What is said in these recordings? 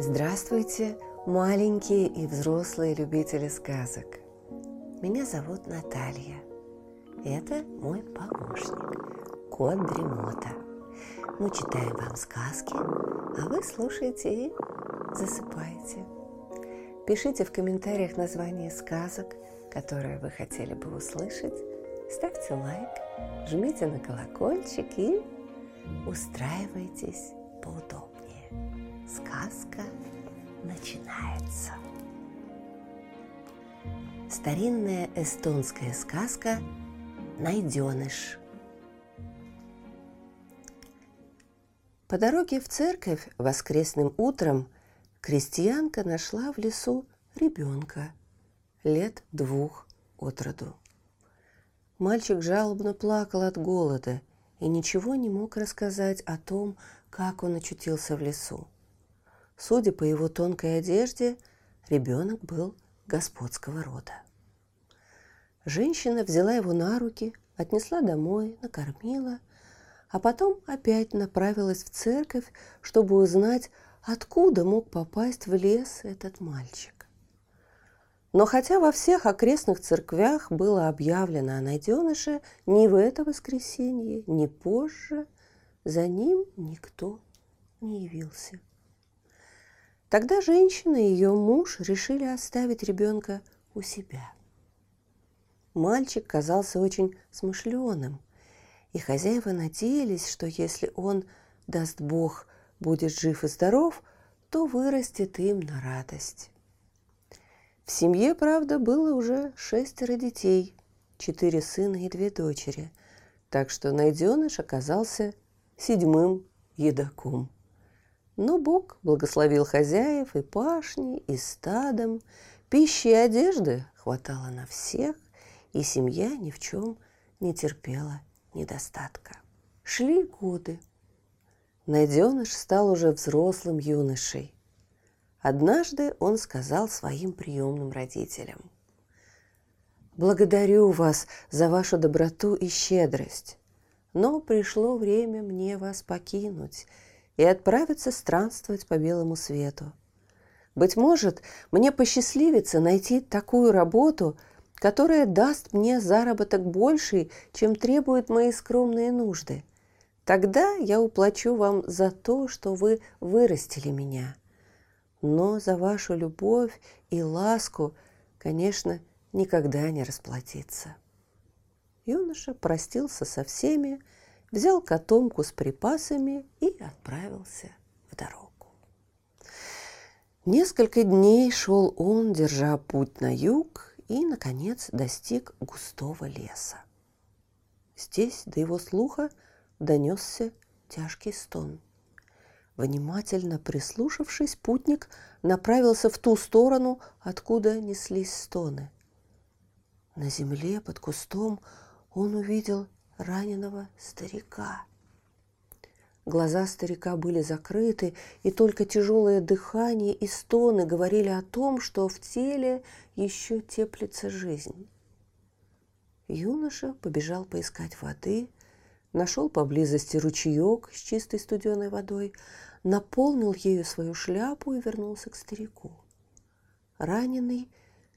Здравствуйте, маленькие и взрослые любители сказок. Меня зовут Наталья. Это мой помощник, кот Дремота. Мы читаем вам сказки, а вы слушаете и засыпаете. Пишите в комментариях название сказок, которые вы хотели бы услышать. Ставьте лайк, жмите на колокольчик и устраивайтесь поудобнее. Сказка начинается. Старинная эстонская сказка «Найденыш». По дороге в церковь воскресным утром крестьянка нашла в лесу ребенка лет двух от роду. Мальчик жалобно плакал от голода и ничего не мог рассказать о том, как он очутился в лесу. Судя по его тонкой одежде, ребенок был господского рода. Женщина взяла его на руки, отнесла домой, накормила, а потом опять направилась в церковь, чтобы узнать, откуда мог попасть в лес этот мальчик. Но хотя во всех окрестных церквях было объявлено о найденыше, ни в это воскресенье, ни позже за ним никто не явился. Тогда женщина и ее муж решили оставить ребенка у себя. Мальчик казался очень смышленым, и хозяева надеялись, что если он, даст Бог, будет жив и здоров, то вырастет им на радость. В семье, правда, было уже шестеро детей, четыре сына и две дочери, так что найденыш оказался седьмым едоком. Но Бог благословил хозяев и пашни, и стадом. Пищи и одежды хватало на всех, и семья ни в чем не терпела недостатка. Шли годы. Найденыш стал уже взрослым юношей. Однажды он сказал своим приемным родителям. «Благодарю вас за вашу доброту и щедрость, но пришло время мне вас покинуть – и отправиться странствовать по белому свету. Быть может, мне посчастливится найти такую работу, которая даст мне заработок больший, чем требуют мои скромные нужды. Тогда я уплачу вам за то, что вы вырастили меня. Но за вашу любовь и ласку, конечно, никогда не расплатиться. Юноша простился со всеми, взял котомку с припасами и отправился в дорогу. Несколько дней шел он, держа путь на юг, и, наконец, достиг густого леса. Здесь до его слуха донесся тяжкий стон. Внимательно прислушавшись, путник направился в ту сторону, откуда неслись стоны. На земле под кустом он увидел раненого старика. Глаза старика были закрыты, и только тяжелое дыхание и стоны говорили о том, что в теле еще теплится жизнь. Юноша побежал поискать воды, нашел поблизости ручеек с чистой студеной водой, наполнил ею свою шляпу и вернулся к старику. Раненый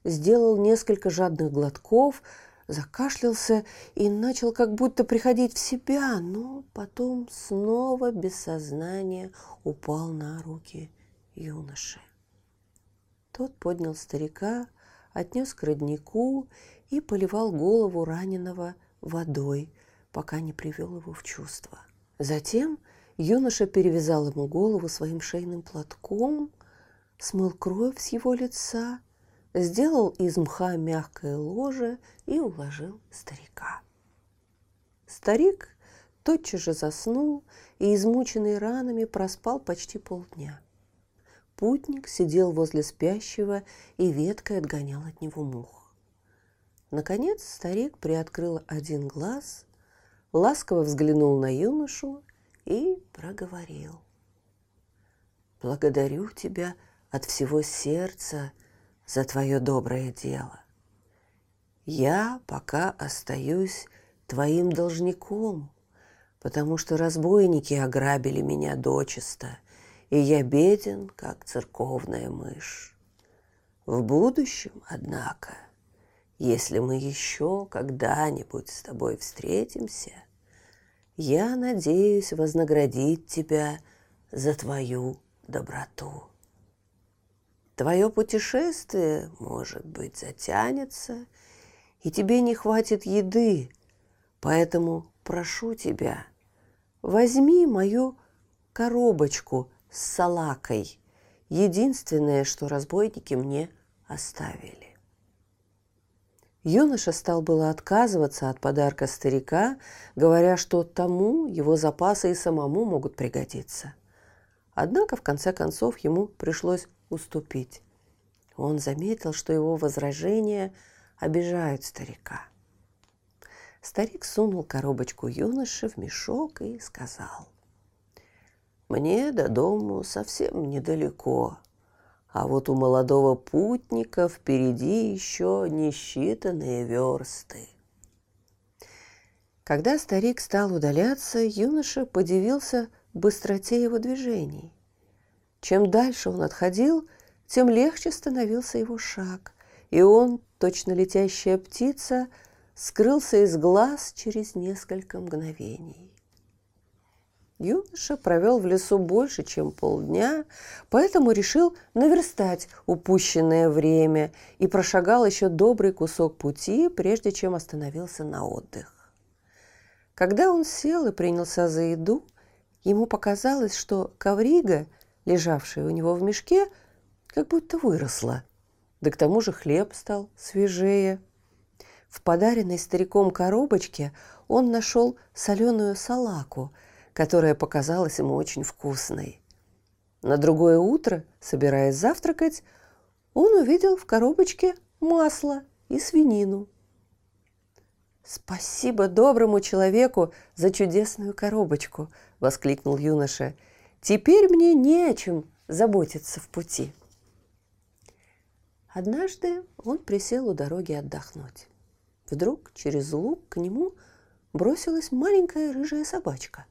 сделал несколько жадных глотков, закашлялся и начал как будто приходить в себя, но потом снова без сознания упал на руки юноши. Тот поднял старика, отнес к роднику и поливал голову раненого водой, пока не привел его в чувство. Затем юноша перевязал ему голову своим шейным платком, смыл кровь с его лица – сделал из мха мягкое ложе и уложил старика. Старик тотчас же заснул и, измученный ранами, проспал почти полдня. Путник сидел возле спящего и веткой отгонял от него мух. Наконец старик приоткрыл один глаз, ласково взглянул на юношу и проговорил. «Благодарю тебя от всего сердца за твое доброе дело. Я пока остаюсь твоим должником, потому что разбойники ограбили меня дочисто и я беден, как церковная мышь. В будущем, однако, если мы еще когда-нибудь с тобой встретимся, я надеюсь вознаградить тебя за твою доброту. Твое путешествие, может быть, затянется, и тебе не хватит еды, поэтому прошу тебя, возьми мою коробочку с салакой, единственное, что разбойники мне оставили. Юноша стал было отказываться от подарка старика, говоря, что тому его запасы и самому могут пригодиться. Однако, в конце концов, ему пришлось уступить. Он заметил, что его возражения обижают старика. Старик сунул коробочку юноши в мешок и сказал, «Мне до дому совсем недалеко, а вот у молодого путника впереди еще несчитанные версты». Когда старик стал удаляться, юноша подивился быстроте его движений. Чем дальше он отходил, тем легче становился его шаг, и он, точно летящая птица, скрылся из глаз через несколько мгновений. Юноша провел в лесу больше, чем полдня, поэтому решил наверстать упущенное время и прошагал еще добрый кусок пути, прежде чем остановился на отдых. Когда он сел и принялся за еду, ему показалось, что коврига – лежавшая у него в мешке, как будто выросла. Да к тому же хлеб стал свежее. В подаренной стариком коробочке он нашел соленую салаку, которая показалась ему очень вкусной. На другое утро, собираясь завтракать, он увидел в коробочке масло и свинину. «Спасибо доброму человеку за чудесную коробочку!» – воскликнул юноша – Теперь мне не о чем заботиться в пути. Однажды он присел у дороги отдохнуть. Вдруг через луг к нему бросилась маленькая рыжая собачка.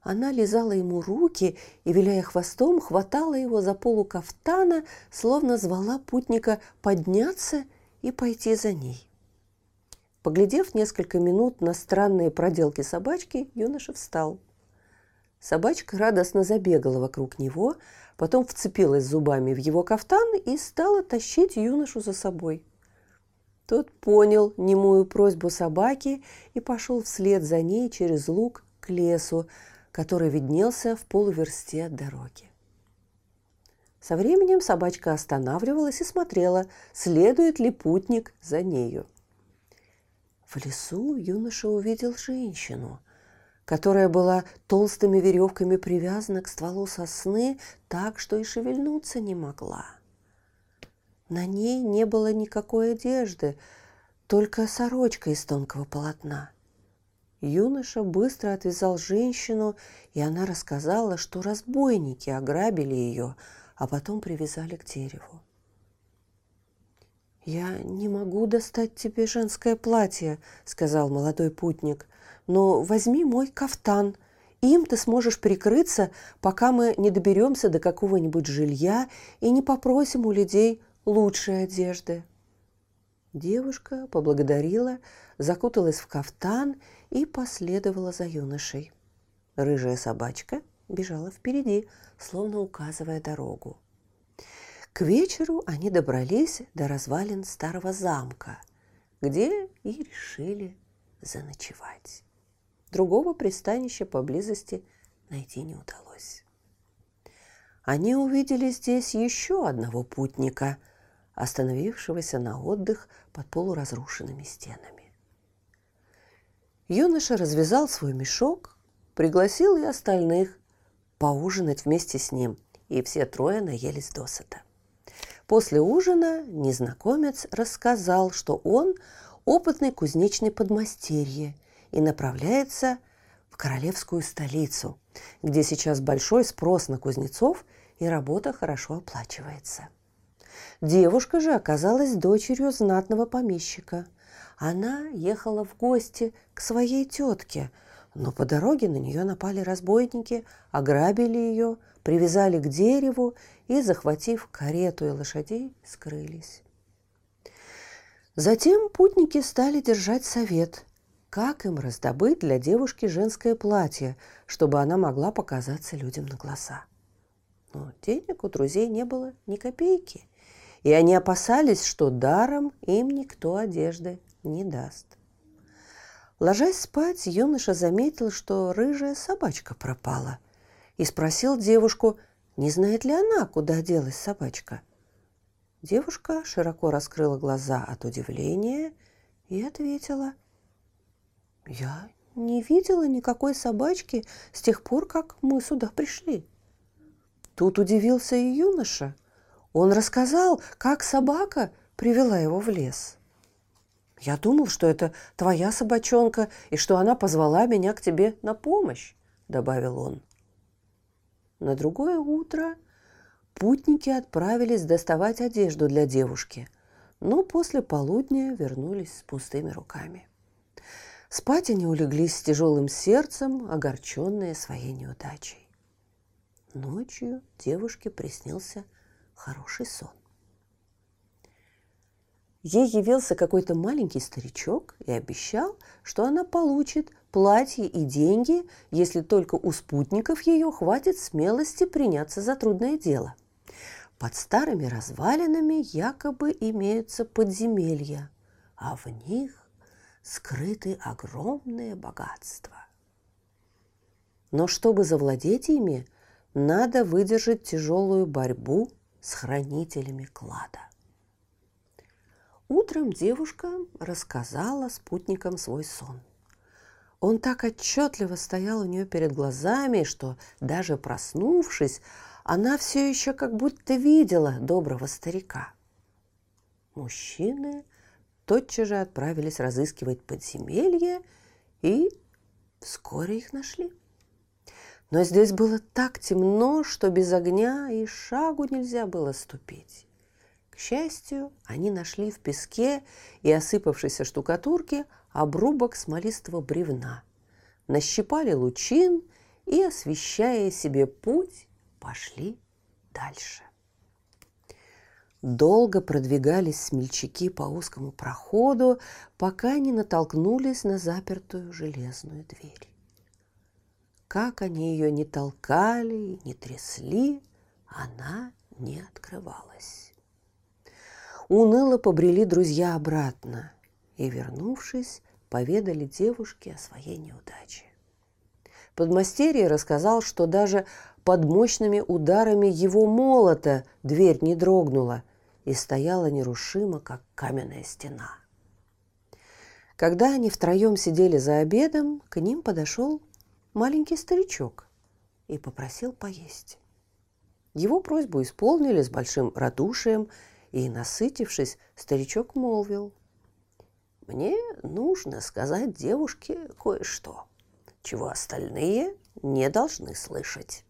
Она лизала ему руки и, виляя хвостом, хватала его за полу кафтана, словно звала путника подняться и пойти за ней. Поглядев несколько минут на странные проделки собачки, юноша встал. Собачка радостно забегала вокруг него, потом вцепилась зубами в его кафтан и стала тащить юношу за собой. Тот понял немую просьбу собаки и пошел вслед за ней через луг к лесу, который виднелся в полуверсте от дороги. Со временем собачка останавливалась и смотрела, следует ли путник за нею. В лесу юноша увидел женщину, которая была толстыми веревками привязана к стволу сосны так, что и шевельнуться не могла. На ней не было никакой одежды, только сорочка из тонкого полотна. Юноша быстро отвязал женщину, и она рассказала, что разбойники ограбили ее, а потом привязали к дереву. «Я не могу достать тебе женское платье», — сказал молодой путник но возьми мой кафтан. Им ты сможешь прикрыться, пока мы не доберемся до какого-нибудь жилья и не попросим у людей лучшей одежды». Девушка поблагодарила, закуталась в кафтан и последовала за юношей. Рыжая собачка бежала впереди, словно указывая дорогу. К вечеру они добрались до развалин старого замка, где и решили заночевать. Другого пристанища поблизости найти не удалось. Они увидели здесь еще одного путника, остановившегося на отдых под полуразрушенными стенами. Юноша развязал свой мешок, пригласил и остальных поужинать вместе с ним, и все трое наелись досыта. После ужина незнакомец рассказал, что он опытный кузнечный подмастерье и направляется в королевскую столицу, где сейчас большой спрос на кузнецов и работа хорошо оплачивается. Девушка же оказалась дочерью знатного помещика. Она ехала в гости к своей тетке, но по дороге на нее напали разбойники, ограбили ее, привязали к дереву и, захватив карету и лошадей, скрылись. Затем путники стали держать совет, как им раздобыть для девушки женское платье, чтобы она могла показаться людям на глаза. Но денег у друзей не было ни копейки, и они опасались, что даром им никто одежды не даст. Ложась спать, юноша заметил, что рыжая собачка пропала, и спросил девушку, не знает ли она, куда делась собачка. Девушка широко раскрыла глаза от удивления и ответила, «Я не видела никакой собачки с тех пор, как мы сюда пришли». Тут удивился и юноша. Он рассказал, как собака привела его в лес. «Я думал, что это твоя собачонка и что она позвала меня к тебе на помощь», — добавил он. На другое утро путники отправились доставать одежду для девушки, но после полудня вернулись с пустыми руками. Спать они улеглись с тяжелым сердцем, огорченные своей неудачей. Ночью девушке приснился хороший сон. Ей явился какой-то маленький старичок и обещал, что она получит платье и деньги, если только у спутников ее хватит смелости приняться за трудное дело. Под старыми развалинами якобы имеются подземелья, а в них скрыты огромные богатства. Но чтобы завладеть ими, надо выдержать тяжелую борьбу с хранителями клада. Утром девушка рассказала спутникам свой сон – он так отчетливо стоял у нее перед глазами, что даже проснувшись, она все еще как будто видела доброго старика. Мужчины тотчас же отправились разыскивать подземелье и вскоре их нашли. Но здесь было так темно, что без огня и шагу нельзя было ступить. К счастью, они нашли в песке и осыпавшейся штукатурке обрубок смолистого бревна, нащипали лучин и, освещая себе путь, пошли дальше. Долго продвигались смельчаки по узкому проходу, пока не натолкнулись на запертую железную дверь. Как они ее не толкали, не трясли, она не открывалась. Уныло побрели друзья обратно и, вернувшись, поведали девушке о своей неудаче. Подмастерье рассказал, что даже под мощными ударами его молота дверь не дрогнула и стояла нерушимо, как каменная стена. Когда они втроем сидели за обедом, к ним подошел маленький старичок и попросил поесть. Его просьбу исполнили с большим радушием, и, насытившись, старичок молвил – мне нужно сказать девушке кое-что, чего остальные не должны слышать.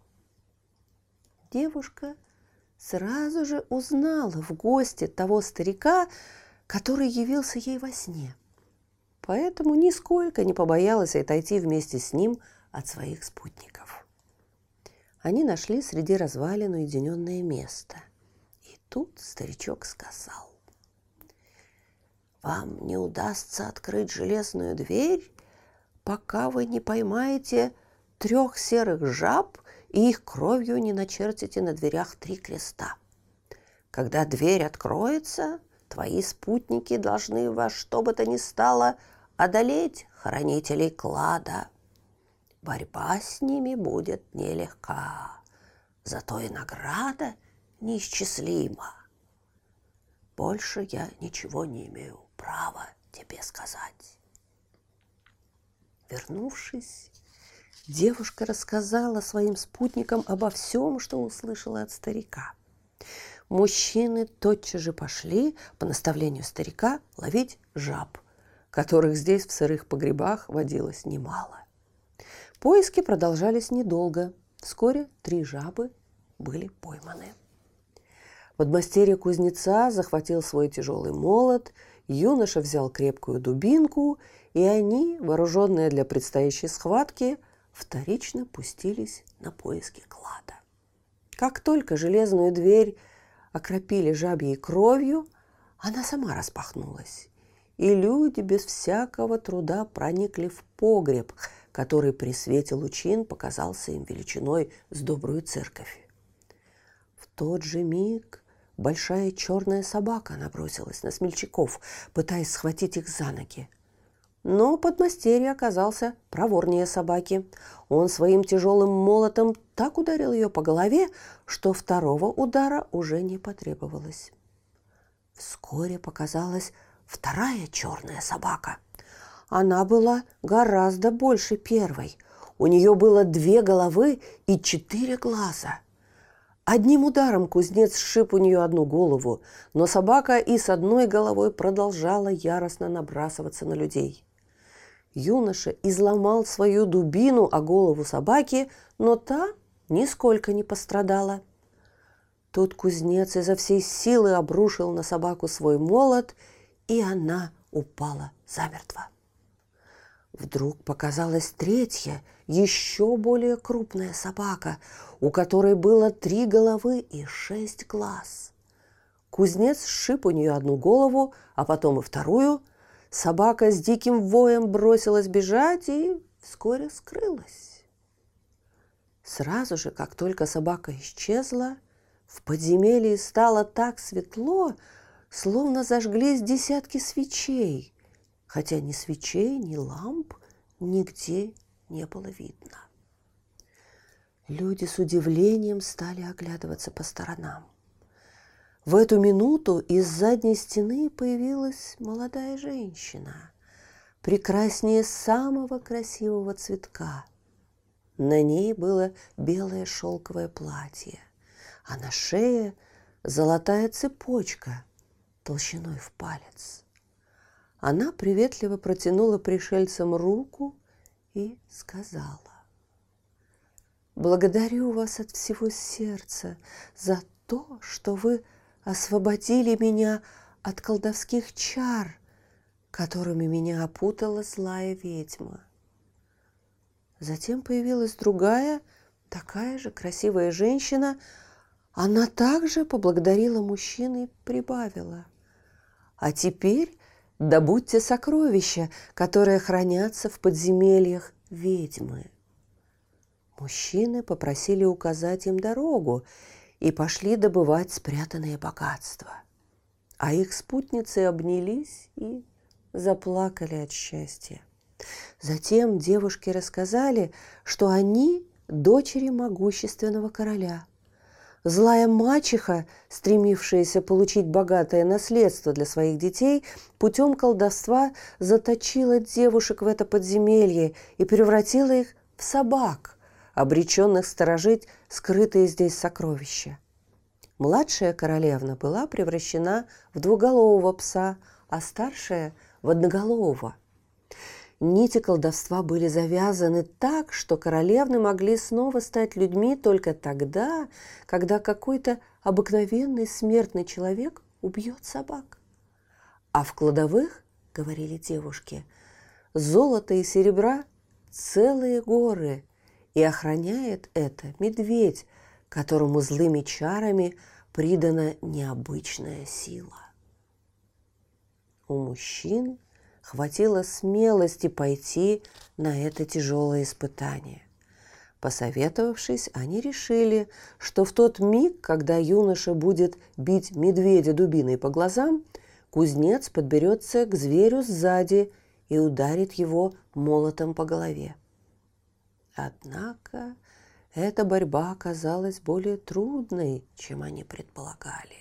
Девушка сразу же узнала в гости того старика, который явился ей во сне. Поэтому нисколько не побоялась отойти вместе с ним от своих спутников. Они нашли среди развалин уединенное место. И тут старичок сказал вам не удастся открыть железную дверь, пока вы не поймаете трех серых жаб и их кровью не начертите на дверях три креста. Когда дверь откроется, твои спутники должны во что бы то ни стало одолеть хранителей клада. Борьба с ними будет нелегка, зато и награда неисчислима. Больше я ничего не имею право тебе сказать. Вернувшись, девушка рассказала своим спутникам обо всем, что услышала от старика. Мужчины тотчас же пошли по наставлению старика ловить жаб, которых здесь в сырых погребах водилось немало. Поиски продолжались недолго. Вскоре три жабы были пойманы. Подмастерье кузнеца захватил свой тяжелый молот юноша взял крепкую дубинку, и они, вооруженные для предстоящей схватки, вторично пустились на поиски клада. Как только железную дверь окропили жабьей кровью, она сама распахнулась, и люди без всякого труда проникли в погреб, который при свете лучин показался им величиной с добрую церковь. В тот же миг большая черная собака набросилась на смельчаков, пытаясь схватить их за ноги. Но подмастерье оказался проворнее собаки. Он своим тяжелым молотом так ударил ее по голове, что второго удара уже не потребовалось. Вскоре показалась вторая черная собака. Она была гораздо больше первой. У нее было две головы и четыре глаза. Одним ударом кузнец сшиб у нее одну голову, но собака и с одной головой продолжала яростно набрасываться на людей. Юноша изломал свою дубину о голову собаки, но та нисколько не пострадала. Тут кузнец изо всей силы обрушил на собаку свой молот, и она упала замертво. Вдруг показалась третья, еще более крупная собака, у которой было три головы и шесть глаз. Кузнец сшиб у нее одну голову, а потом и вторую – Собака с диким воем бросилась бежать и вскоре скрылась. Сразу же, как только собака исчезла, в подземелье стало так светло, словно зажглись десятки свечей, хотя ни свечей, ни ламп нигде не было видно. Люди с удивлением стали оглядываться по сторонам. В эту минуту из задней стены появилась молодая женщина, прекраснее самого красивого цветка. На ней было белое шелковое платье, а на шее золотая цепочка толщиной в палец. Она приветливо протянула пришельцам руку и сказала, «Благодарю вас от всего сердца за то, что вы – освободили меня от колдовских чар, которыми меня опутала злая ведьма. Затем появилась другая, такая же красивая женщина. Она также поблагодарила мужчину и прибавила. А теперь добудьте сокровища, которые хранятся в подземельях ведьмы. Мужчины попросили указать им дорогу, и пошли добывать спрятанные богатства. А их спутницы обнялись и заплакали от счастья. Затем девушки рассказали, что они дочери могущественного короля. Злая мачеха, стремившаяся получить богатое наследство для своих детей, путем колдовства заточила девушек в это подземелье и превратила их в собак обреченных сторожить скрытые здесь сокровища. Младшая королевна была превращена в двуголового пса, а старшая – в одноголового. Нити колдовства были завязаны так, что королевны могли снова стать людьми только тогда, когда какой-то обыкновенный смертный человек убьет собак. А в кладовых, говорили девушки, золота и серебра целые горы – и охраняет это медведь, которому злыми чарами придана необычная сила. У мужчин хватило смелости пойти на это тяжелое испытание. Посоветовавшись, они решили, что в тот миг, когда юноша будет бить медведя дубиной по глазам, кузнец подберется к зверю сзади и ударит его молотом по голове. Однако эта борьба оказалась более трудной, чем они предполагали.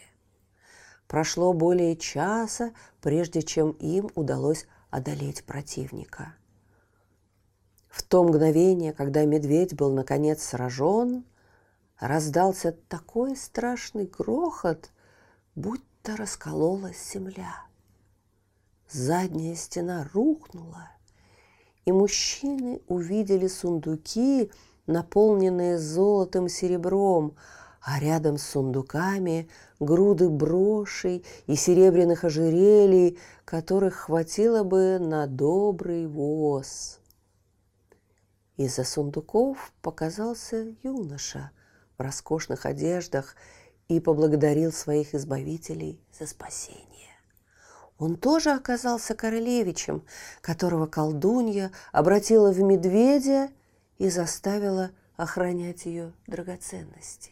Прошло более часа, прежде чем им удалось одолеть противника. В то мгновение, когда медведь был наконец сражен, раздался такой страшный грохот, будто раскололась земля. Задняя стена рухнула, и мужчины увидели сундуки, наполненные золотом и серебром, а рядом с сундуками груды брошей и серебряных ожерелий, которых хватило бы на добрый воз. Из-за сундуков показался юноша, в роскошных одеждах и поблагодарил своих избавителей за спасение. Он тоже оказался королевичем, которого колдунья обратила в медведя и заставила охранять ее драгоценности.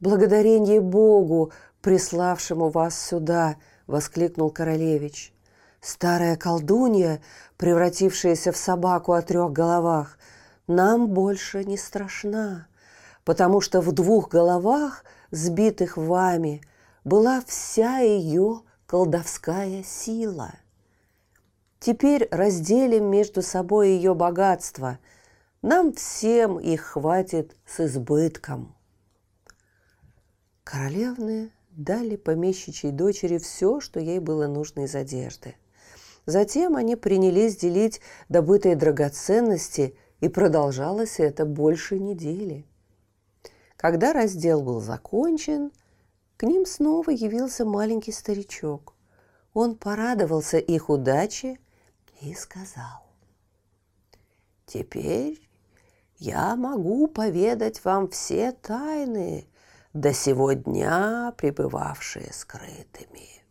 «Благодарение Богу, приславшему вас сюда!» — воскликнул королевич. «Старая колдунья, превратившаяся в собаку о трех головах, нам больше не страшна, потому что в двух головах, сбитых вами, была вся ее колдовская сила. Теперь разделим между собой ее богатство. Нам всем их хватит с избытком. Королевны дали помещичьей дочери все, что ей было нужно из одежды. Затем они принялись делить добытые драгоценности, и продолжалось это больше недели. Когда раздел был закончен, к ним снова явился маленький старичок. Он порадовался их удаче и сказал, «Теперь я могу поведать вам все тайны, до сего дня пребывавшие скрытыми.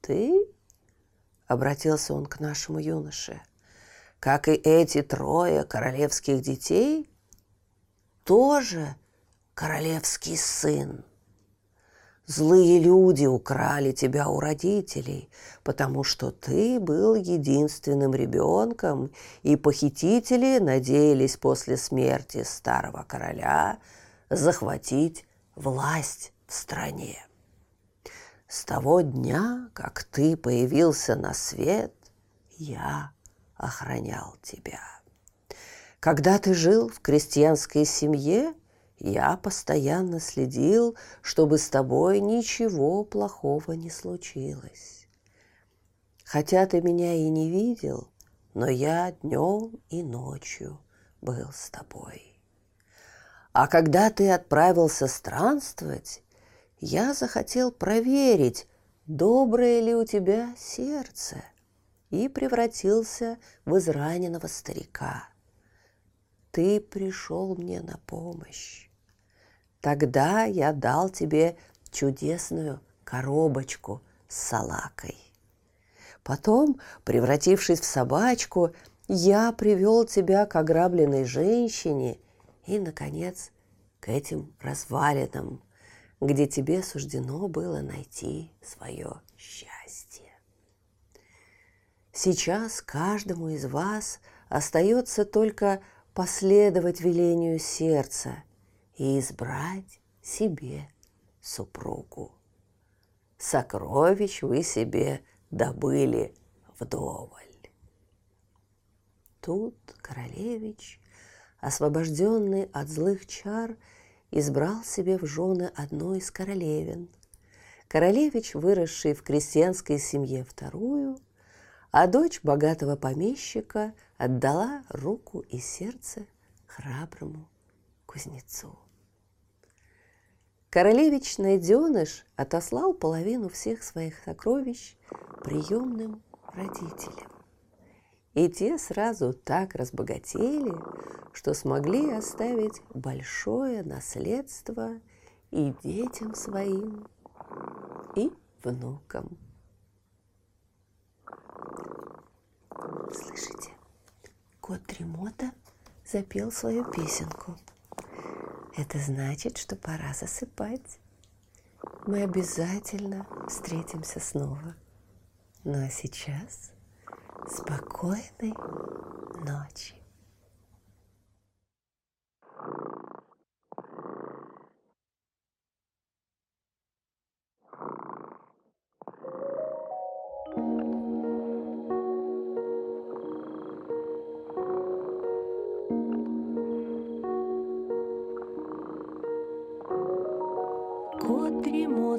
Ты, — обратился он к нашему юноше, — как и эти трое королевских детей, тоже королевский сын. Злые люди украли тебя у родителей, потому что ты был единственным ребенком, и похитители надеялись после смерти старого короля захватить власть в стране. С того дня, как ты появился на свет, я охранял тебя. Когда ты жил в крестьянской семье, я постоянно следил, чтобы с тобой ничего плохого не случилось. Хотя ты меня и не видел, но я днем и ночью был с тобой. А когда ты отправился странствовать, я захотел проверить, доброе ли у тебя сердце, и превратился в израненного старика. Ты пришел мне на помощь. Тогда я дал тебе чудесную коробочку с салакой. Потом, превратившись в собачку, я привел тебя к ограбленной женщине и, наконец, к этим развалинам, где тебе суждено было найти свое счастье. Сейчас каждому из вас остается только последовать велению сердца и избрать себе супругу. Сокровищ вы себе добыли вдоволь. Тут королевич освобожденный от злых чар, избрал себе в жены одну из королевин. Королевич, выросший в крестьянской семье, вторую, а дочь богатого помещика отдала руку и сердце храброму кузнецу. Королевич найденыш отослал половину всех своих сокровищ приемным родителям. И те сразу так разбогатели, что смогли оставить большое наследство и детям своим, и внукам. Слышите, кот Тремота запел свою песенку. Это значит, что пора засыпать. Мы обязательно встретимся снова. Ну а сейчас спокойной ночи.